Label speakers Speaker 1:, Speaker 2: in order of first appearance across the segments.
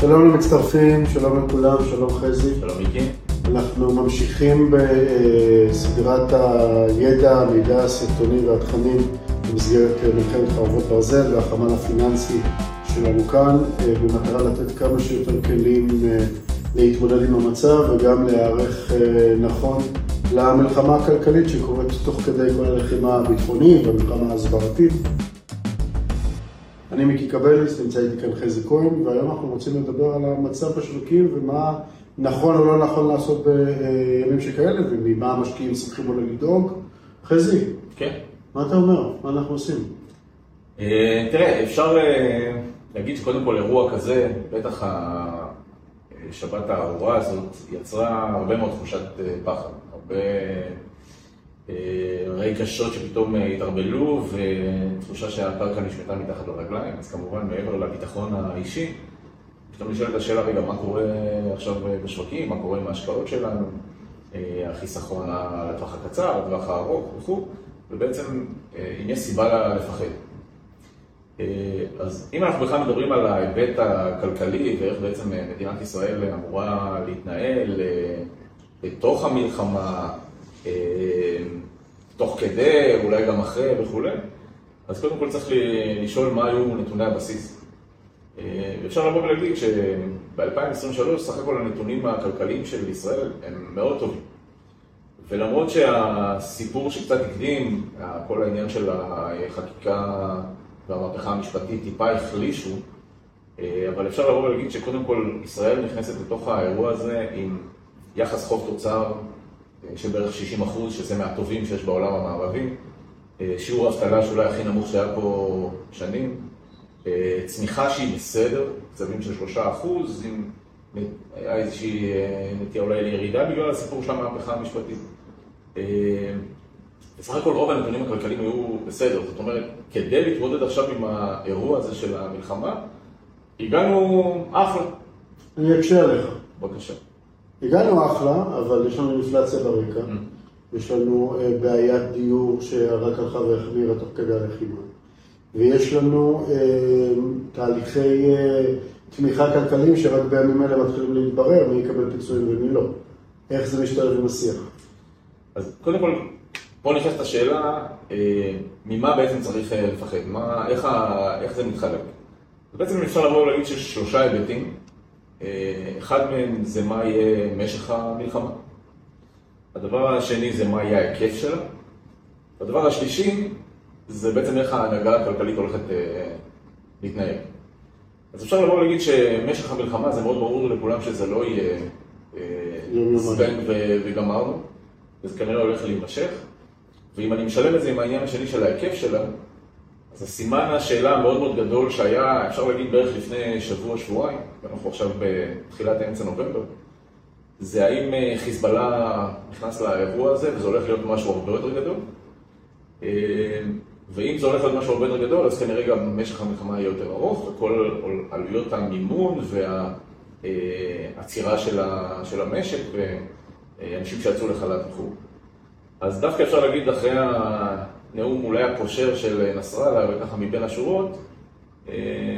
Speaker 1: שלום למצטרפים, שלום לכולם, שלום חזי.
Speaker 2: שלום מיקי.
Speaker 1: אנחנו ממשיכים בסדרת הידע, המידע הסרטוני והתכנים במסגרת מלחמת חרבות ברזל והחמ"ל הפיננסי שלנו כאן, במטרה לתת כמה שיותר כלים להתמודד עם המצב וגם להיערך נכון למלחמה הכלכלית שקורית תוך כדי כל הלחימה הביטחונית והמלחמה ההסברתית. אני מיקי קבליס, נמצא איתי כאן חזי כהן, והיום אנחנו רוצים לדבר על המצב בשווקים ומה נכון או לא נכון לעשות בימים שכאלה, וממה המשקיעים צריכים אולי לדאוג. חזי,
Speaker 2: כן.
Speaker 1: מה אתה אומר? מה אנחנו עושים?
Speaker 2: תראה, אפשר להגיד שקודם כל אירוע כזה, בטח השבת הארורה הזאת, יצרה הרבה מאוד תחושת פחד. הרבה רגשות שפתאום התערבלו ותחושה שהקרקע נשמטה מתחת לרגליים, אז כמובן מעבר לביטחון האישי, פתאום נשאלת השאלה רגע מה קורה עכשיו בשווקים, מה קורה עם ההשקעות שלנו, החיסכון לטווח הקצר, לטווח הארוך וכו', ובעצם אם יש סיבה לפחד. אז אם אנחנו בכלל מדברים על ההיבט הכלכלי ואיך בעצם מדינת ישראל אמורה להתנהל בתוך המלחמה, תוך כדי, אולי גם אחרי וכולי, אז קודם כל צריך לשאול מה היו נתוני הבסיס. ואפשר לבוא ולהגיד שב-2023 סך הכל הנתונים הכלכליים של ישראל הם מאוד טובים. ולמרות שהסיפור שקצת הקדים, כל העניין של החקיקה והמהפכה המשפטית טיפה החלישו, אבל אפשר לבוא ולהגיד שקודם כל ישראל נכנסת לתוך האירוע הזה עם יחס חוב תוצר של בערך 60 אחוז, שזה מהטובים שיש בעולם המערבי, שיעור אבטלה שאולי הכי נמוך שהיה פה שנים, צמיחה שהיא בסדר, קצבים של 3 אחוז, אם היה איזושהי נטייה אולי לירידה בגלל הסיפור של המהפכה המשפטית. בסך הכל רוב הנתונים הכלכליים היו בסדר, זאת אומרת, כדי להתמודד עכשיו עם האירוע הזה של המלחמה, הגענו אחלה.
Speaker 1: אני אקשה עליך.
Speaker 2: בבקשה.
Speaker 1: הגענו אחלה, אבל יש לנו אינפלציה ברקע, יש לנו בעיית דיור שרק הלכה והחמירה תוך כדי הלחימה, ויש לנו תהליכי תמיכה כלכליים שרק בימים אלה מתחילים להתברר מי יקבל פיצויים ומי לא. איך זה משתלב עם השיח?
Speaker 2: אז קודם כל, בואו נכנס את השאלה, ממה בעצם צריך לפחד? מה, איך, איך זה מתחלק? אז בעצם אפשר לבוא ולהגיד שיש שלושה היבטים. אחד מהם זה מה יהיה משך המלחמה. הדבר השני זה מה יהיה ההיקף שלה. הדבר השלישי זה בעצם איך ההנהגה הכלכלית הולכת להתנהג. אז אפשר לבוא ולהגיד שמשך המלחמה זה מאוד ברור לכולם שזה לא יהיה זבנג וגמרנו, וזה כנראה הולך להימשך. ואם אני משלם את זה עם העניין השני של ההיקף שלה, אז הסימן השאלה המאוד מאוד גדול שהיה, אפשר להגיד בערך לפני שבוע, שבועיים, ואנחנו עכשיו בתחילת אמצע נובמבר, זה האם חיזבאללה נכנס לאירוע הזה וזה הולך להיות משהו הרבה יותר גדול. ואם זה הולך להיות משהו הרבה יותר גדול, אז כנראה גם משך המלחמה יהיה יותר ארוך, וכל עלויות המימון והעצירה של המשק ואנשים שיצאו לחל"ת וכו'. אז דווקא אפשר להגיד אחרי הנאום אולי הפושר של נסראללה וככה מבין השורות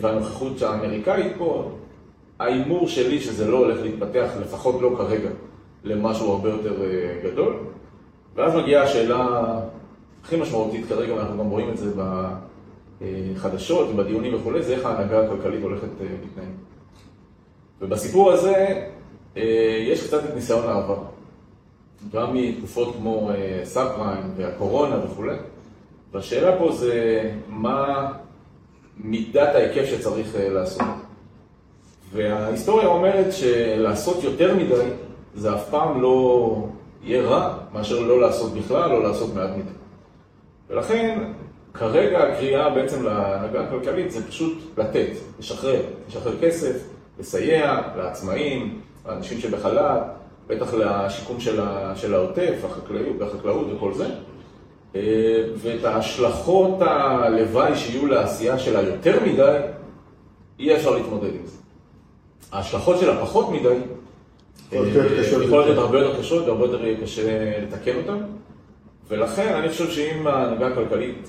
Speaker 2: והנוכחות האמריקאית פה, ההימור שלי שזה לא הולך להתפתח, לפחות לא כרגע, למשהו הרבה יותר גדול. ואז מגיעה השאלה הכי משמעותית כרגע, ואנחנו גם רואים את זה בחדשות ובדיונים וכולי, זה איך ההנהגה הכלכלית הולכת להתנהג. ובסיפור הזה יש קצת את ניסיון העבר. גם מתקופות כמו סאב פריים והקורונה וכולי. והשאלה פה זה מה מידת ההיקף שצריך לעשות. וההיסטוריה אומרת שלעשות יותר מדי זה אף פעם לא יהיה רע מאשר לא לעשות בכלל או לעשות מעט מדי. ולכן כרגע הקריאה בעצם להנהגה הכלכלית זה פשוט לתת, לשחרר, לשחרר כסף, לסייע לעצמאים, לאנשים שבחל"ת, בטח לשיקום של העוטף, החקלאות וכל זה. ואת ההשלכות הלוואי שיהיו לעשייה שלה יותר מדי, אי אפשר להתמודד עם זה. ההשלכות שלה פחות מדי, יכולות להיות הרבה יותר קשות והרבה יותר קשה לתקן אותן. ולכן אני חושב שאם ההנהגה הכלכלית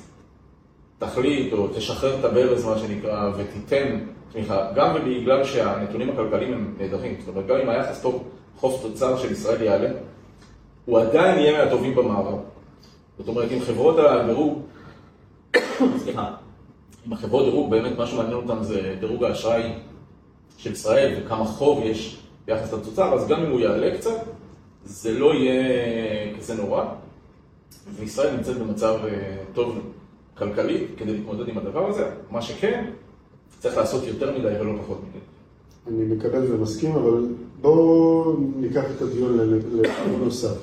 Speaker 2: תחליט או תשחרר את הברז, מה שנקרא, ותיתן תמיכה, גם בגלל שהנתונים הכלכליים הם נהדרים, זאת אומרת, גם אם היחס טוב חוב תוצר של ישראל יעלה, הוא עדיין יהיה מהטובים במערב. זאת אומרת, אם חברות הדירוג, סליחה, אם החברות דירוג, באמת מה שמעניין אותם זה דירוג האשראי של ישראל וכמה חוב יש ביחס לתוצר, אז גם אם הוא יעלה קצת, זה לא יהיה כזה נורא, וישראל נמצאת במצב אה, טוב כלכלית כדי להתמודד עם הדבר הזה. מה שכן, צריך לעשות יותר מדי ולא פחות מדי.
Speaker 1: אני מקבל ומסכים, אבל בואו ניקח את הדיון לכיוון נוסף.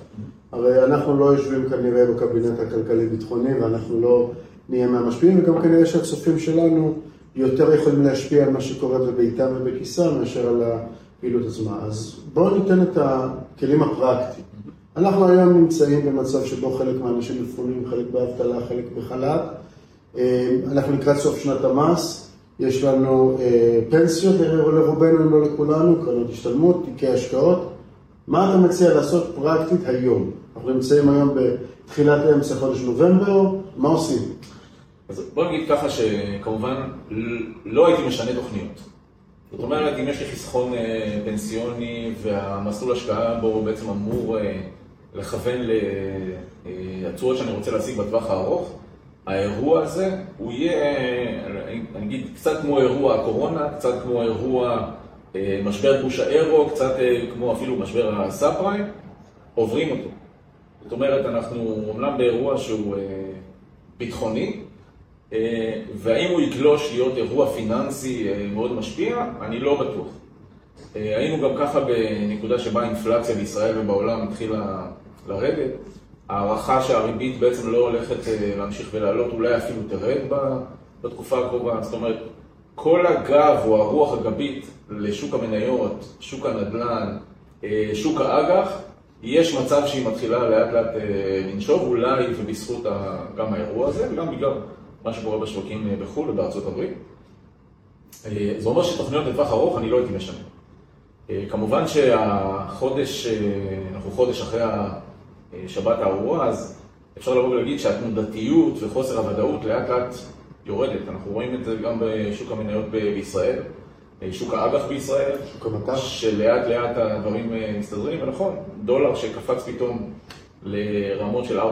Speaker 1: הרי אנחנו לא יושבים כנראה בקבינט הכלכלי-ביטחוני ואנחנו לא נהיה מהמשפיעים, וגם כנראה שהצופים שלנו יותר יכולים להשפיע על מה שקורה בביתם ובכיסם מאשר על הפעילות עצמה. אז בואו ניתן את הכלים הפרקטיים. אנחנו היום נמצאים במצב שבו חלק מהאנשים מפונים, חלק באבטלה, חלק בחל"ת. אה, אנחנו לקראת סוף שנת המס, יש לנו אה, פנסיות לרובנו, אם לא לכולנו, קרנות השתלמות, תיקי השקעות. מה אתה מציע לעשות פרקטית היום? אנחנו נמצאים היום בתחילת אמצע חודש נובמבר, מה עושים?
Speaker 2: אז בוא נגיד ככה שכמובן לא הייתי משנה תוכניות. זאת אומרת, אם יש לי חיסכון אה, פנסיוני והמסלול השקעה בו בעצם אמור אה, לכוון לתשואות שאני רוצה להשיג בטווח הארוך, האירוע הזה הוא יהיה, אני אגיד, קצת כמו אירוע הקורונה, קצת כמו אירוע אה, משבר גוש האירו, קצת כמו אפילו משבר הסאב פריים, עוברים אותו. זאת אומרת, אנחנו אומנם באירוע שהוא ביטחוני, אה, והאם הוא יגלוש להיות אירוע פיננסי אה, מאוד משפיע? אני לא בטוח. אה, היינו גם ככה בנקודה שבה האינפלציה בישראל ובעולם התחילה לרדת. הערכה שהריבית בעצם לא הולכת להמשיך ולעלות, אולי אפילו תרד בתקופה הקרובה. זאת אומרת, כל הגב או הרוח הגבית לשוק המניות, שוק הנדל"ן, שוק האג"ח, יש מצב שהיא מתחילה לאט לאט לנשוב, אולי ובזכות גם האירוע הזה וגם בגלל מה שקורה בשווקים אה, בחו"ל ובארצות הברית. אה, זה אומר שתוכניות לטווח ארוך אני לא הייתי משנה. אה, כמובן שהחודש, אנחנו חודש אחרי השבת הארורה, אז אפשר לבוא ולהגיד שהתנודתיות וחוסר הוודאות לאט לאט יורדת. אנחנו רואים את זה גם בשוק המניות בישראל, שוק האג"ח בישראל,
Speaker 1: שוק המטח,
Speaker 2: שלאט לאט הדברים מסתדרים, ונכון, דולר שקפץ פתאום לרמות של 4.08,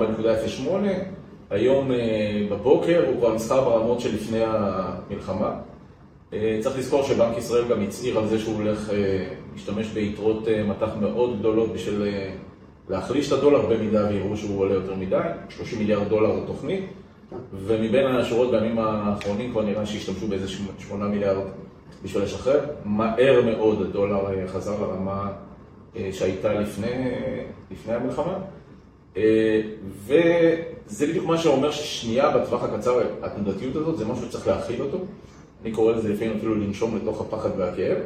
Speaker 2: היום אה, בבוקר הוא כבר נסחר ברמות של לפני המלחמה. אה, צריך לזכור שבנק ישראל גם הצהיר על זה שהוא הולך אה, להשתמש ביתרות מטח מאוד גדולות בשביל להחליש את הדולר במידה ויראו שהוא עולה יותר מדי, 30 מיליארד דולר זו תוכנית, ומבין השורות בימים האחרונים כבר נראה שהשתמשו באיזה 8 מיליארד בשביל לשחרר. מהר מאוד הדולר חזר לרמה שהייתה לפני, לפני המלחמה. וזה בדיוק מה שאומר ששנייה בטווח הקצר, התנודתיות הזאת זה משהו שצריך להכיל אותו. אני קורא לזה לפעמים אפילו לנשום לתוך הפחד והכאב,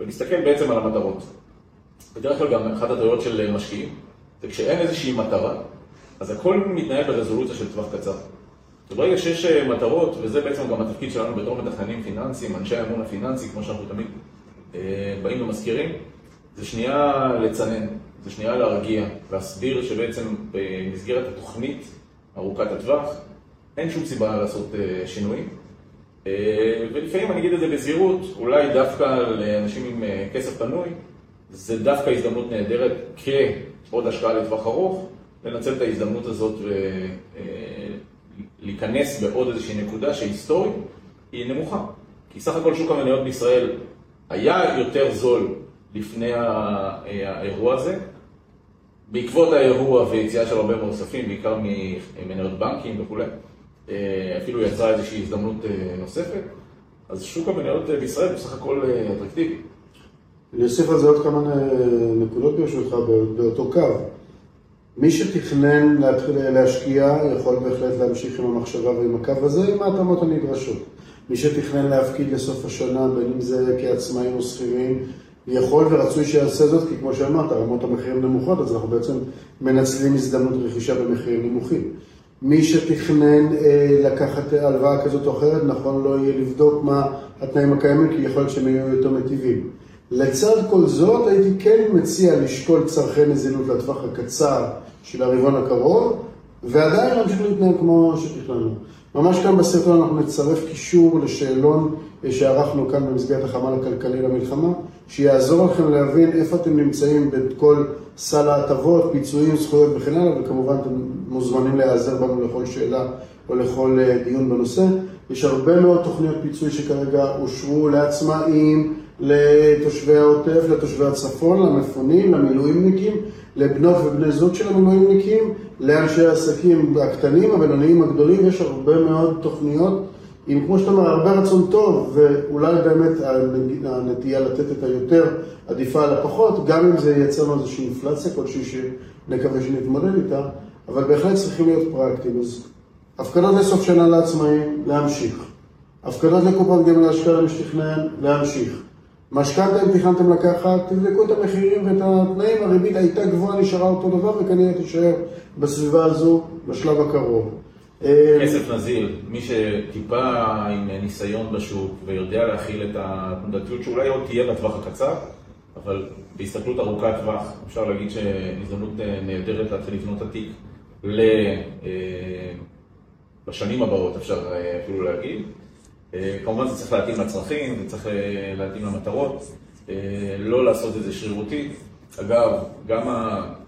Speaker 2: ולהסתכל בעצם על המטרות. בדרך כלל גם אחת הטעויות של משקיעים, זה כשאין איזושהי מטרה, אז הכל מתנהל ברזולוציה של טווח קצר. וברגע שיש אה, מטרות, וזה בעצם גם התפקיד שלנו בתור מתכננים פיננסיים, אנשי האמון הפיננסי, כמו שאנחנו תמיד אה, באים ומזכירים, זה שנייה לצנן. זה שנייה להרגיע, להסביר שבעצם במסגרת התוכנית ארוכת הטווח אין שום סיבה לעשות אה, שינויים. אה, ולפעמים אני אגיד את זה בזהירות, אולי דווקא לאנשים עם אה, כסף פנוי, זה דווקא הזדמנות נהדרת כעוד השקעה לטווח ארוך, לנצל את ההזדמנות הזאת ולהיכנס בעוד איזושהי נקודה שהיסטורית היא נמוכה. כי סך הכל שוק המניות בישראל היה יותר זול לפני האירוע הזה, בעקבות האירוע ויציאה של הרבה מאוד כספים, בעיקר ממניות בנקים וכולי, אה, אפילו יצרה איזושהי הזדמנות אה, נוספת, אז שוק המניות אה, בישראל הוא בסך הכל אטרקטיבי.
Speaker 1: אני אוסיף על זה עוד כמה נקודות ברשותך באותו קו. מי שתכנן להתחיל להשקיע יכול בהחלט להמשיך עם המחשבה ועם הקו הזה עם ההתאמות הנדרשות. מי שתכנן להפקיד לסוף השנה, בין אם זה כעצמאים או שכירים, יכול ורצוי שיעשה זאת, כי כמו שאמרת, רמות המחירים נמוכות, אז אנחנו בעצם מנצלים הזדמנות רכישה במחירים נמוכים. מי שתכנן אה, לקחת הלוואה כזאת או אחרת, נכון לא יהיה לבדוק מה התנאים הקיימים, כי יכול להיות שהם יהיו יותר מטיבים. לצד כל זאת, הייתי כן מציע לשקול צרכי נזילות לטווח הקצר של הרבעון הקרוב, ועדיין להמשיך להתנהל כמו שתכננו. ממש כאן בסרטון אנחנו נצרף קישור לשאלון שערכנו כאן במסגרת החמ"ל הכלכלי למלחמה, שיעזור לכם להבין איפה אתם נמצאים בכל סל ההטבות, פיצויים, זכויות וכן הלאה, וכמובן אתם מוזמנים להיעזר בנו לכל שאלה או לכל אה, דיון בנושא. יש הרבה מאוד תוכניות פיצוי שכרגע אושרו לעצמאים, לתושבי העוטף, לתושבי הצפון, למפונים, למילואימניקים, לבנות ובני זוג של המילואימניקים, לאנשי העסקים הקטנים, הבינוניים, הגדולים, יש הרבה מאוד תוכניות עם, כמו שאתה אומר, הרבה רצון טוב, ואולי באמת הנטייה לתת את היותר עדיפה על הפחות, גם אם זה ייצר לנו איזושהי אינפלציה כלשהי שנקווה שנתמודד איתה, אבל בהחלט צריכים להיות פרקטיים. אז הפקדות לסוף שנה לעצמאים, להמשיך. הפקדות לקופת גמל להשקעה למי שתכנן, להמשיך. משכנתה אם תכננתם לקחת, תבדקו את המחירים ואת התנאים, הריבית הייתה גבוהה, נשארה אותו דבר וכנראה תישאר בסביבה הזו בשלב הקרוב.
Speaker 2: כסף נזיל, מי שטיפה עם ניסיון בשוק ויודע להכיל את התנודתיות שאולי עוד תהיה בטווח הקצר, אבל בהסתכלות ארוכת טווח אפשר להגיד שהזדמנות נהדרת להתחיל לבנות התיק לשנים הבאות, אפשר אפילו להגיד. כמובן זה צריך להתאים לצרכים, זה צריך להתאים למטרות, לא לעשות את זה שרירותי. אגב, גם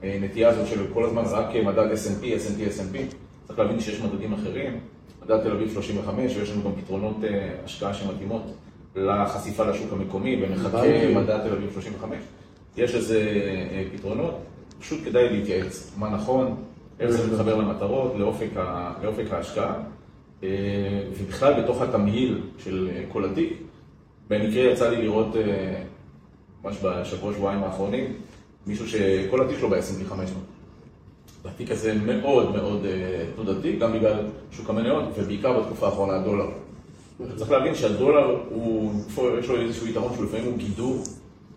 Speaker 2: הנטייה הזאת של כל הזמן רק מדד S&P, S&P, S&P, צריך להבין שיש מדדים אחרים, מדד תל אביב 35, ויש לנו גם פתרונות השקעה שמתאימות לחשיפה לשוק המקומי, ומחכה מדד תל אביב 35. יש לזה פתרונות, פשוט כדאי להתייעץ מה נכון, איך זה מתחבר למטרות, לאופק ההשקעה. ובכלל בתוך התמהיל של כל התיק, במקרה יצא לי לראות ממש בשבוע שבועיים האחרונים, מישהו שכל התיק שלו ב-S&P 500. והתיק הזה מאוד מאוד תנודתי, גם בגלל שוק המניות ובעיקר בתקופה האחרונה הדולר. צריך להבין שהדולר, יש לו איזשהו יתרון שהוא לפעמים הוא גידור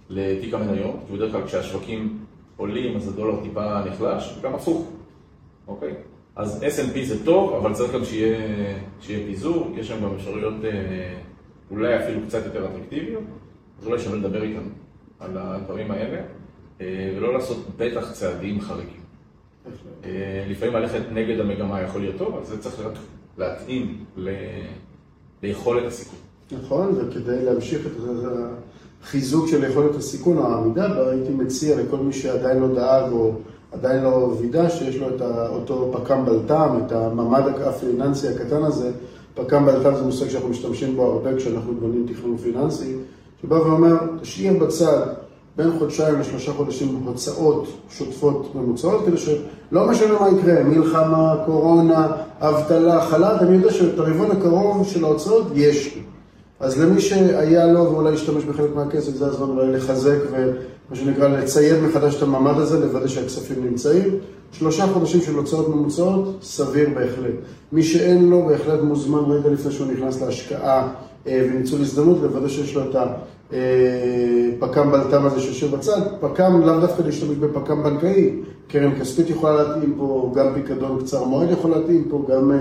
Speaker 2: לתיק המניות, כי בדרך כלל כשהשווקים עולים אז הדולר טיפה נחלש, וגם הפוך, אוקיי? אז S&P זה טוב, אבל צריך גם שיהיה פיזור, יש שם גם אפשרויות אולי אפילו קצת יותר אטרקטיביות, אז אולי שווה לדבר איתם על הדברים האלה, ולא לעשות בטח צעדים חריגים. לפעמים ללכת נגד המגמה יכול להיות טוב, אבל זה צריך רק להתאים ליכולת הסיכון.
Speaker 1: נכון, וכדי להמשיך את החיזוק של יכולת הסיכון העמידה בה, הייתי מציע לכל מי שעדיין לא דאג או עדיין לא וידא שיש לו את אותו פק"ם בלת"ם, את הממד הפיננסי הקטן הזה. פק"ם בלת"ם זה מושג שאנחנו משתמשים בו הרבה כשאנחנו בונים תכנון פיננסי, שבא ואומר, תשאיר בצד בין חודשיים לשלושה חודשים הוצאות שוטפות ממוצעות, כדי שלא משנה מה יקרה, מלחמה, קורונה, אבטלה, חל"ת, אני יודע שאת הרבעון הקרוב של ההוצאות יש לי. אז למי שהיה לו ואולי ישתמש בחלק מהכסף, זה הזמן אולי לחזק ומה שנקרא לצייד מחדש את הממד הזה, לוודא שהכספים נמצאים. שלושה חודשים של הוצאות ממוצעות, סביר בהחלט. מי שאין לו, בהחלט מוזמן רגע לפני שהוא נכנס להשקעה וניצול הזדמנות, לוודא שיש לו את הפק"ם בלת"ם הזה שיושב בצד. פק"ם לאו דווקא להשתמש בפק"ם בנקאי, קרן כספית יכולה להתאים פה, גם פיקדון קצר מועד יכול להתאים פה, גם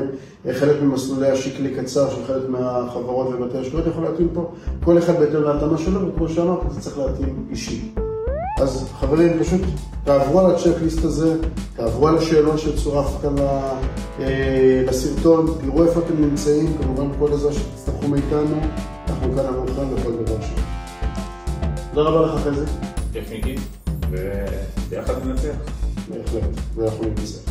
Speaker 1: חלק ממסלולי השקלי קצר של חלק מהחברות ובתי השקעות יכול להתאים פה. כל אחד בהתאם להתאמה שלו, וכמו שאמרתי, זה צריך להתאים אישי. אז חברים, פשוט תעברו על הצ'קליסט הזה, תעברו על השאלון שצורף כאן לסרטון, תראו איפה אתם נמצאים, כמובן כל עזרה שתצטרכו מאיתנו, אנחנו כאן עבורכם לכל דבר שלנו. תודה רבה לך חזי.
Speaker 2: כיף מיקי, וביחד ננצח.
Speaker 1: בהחלט, ואנחנו ננצח.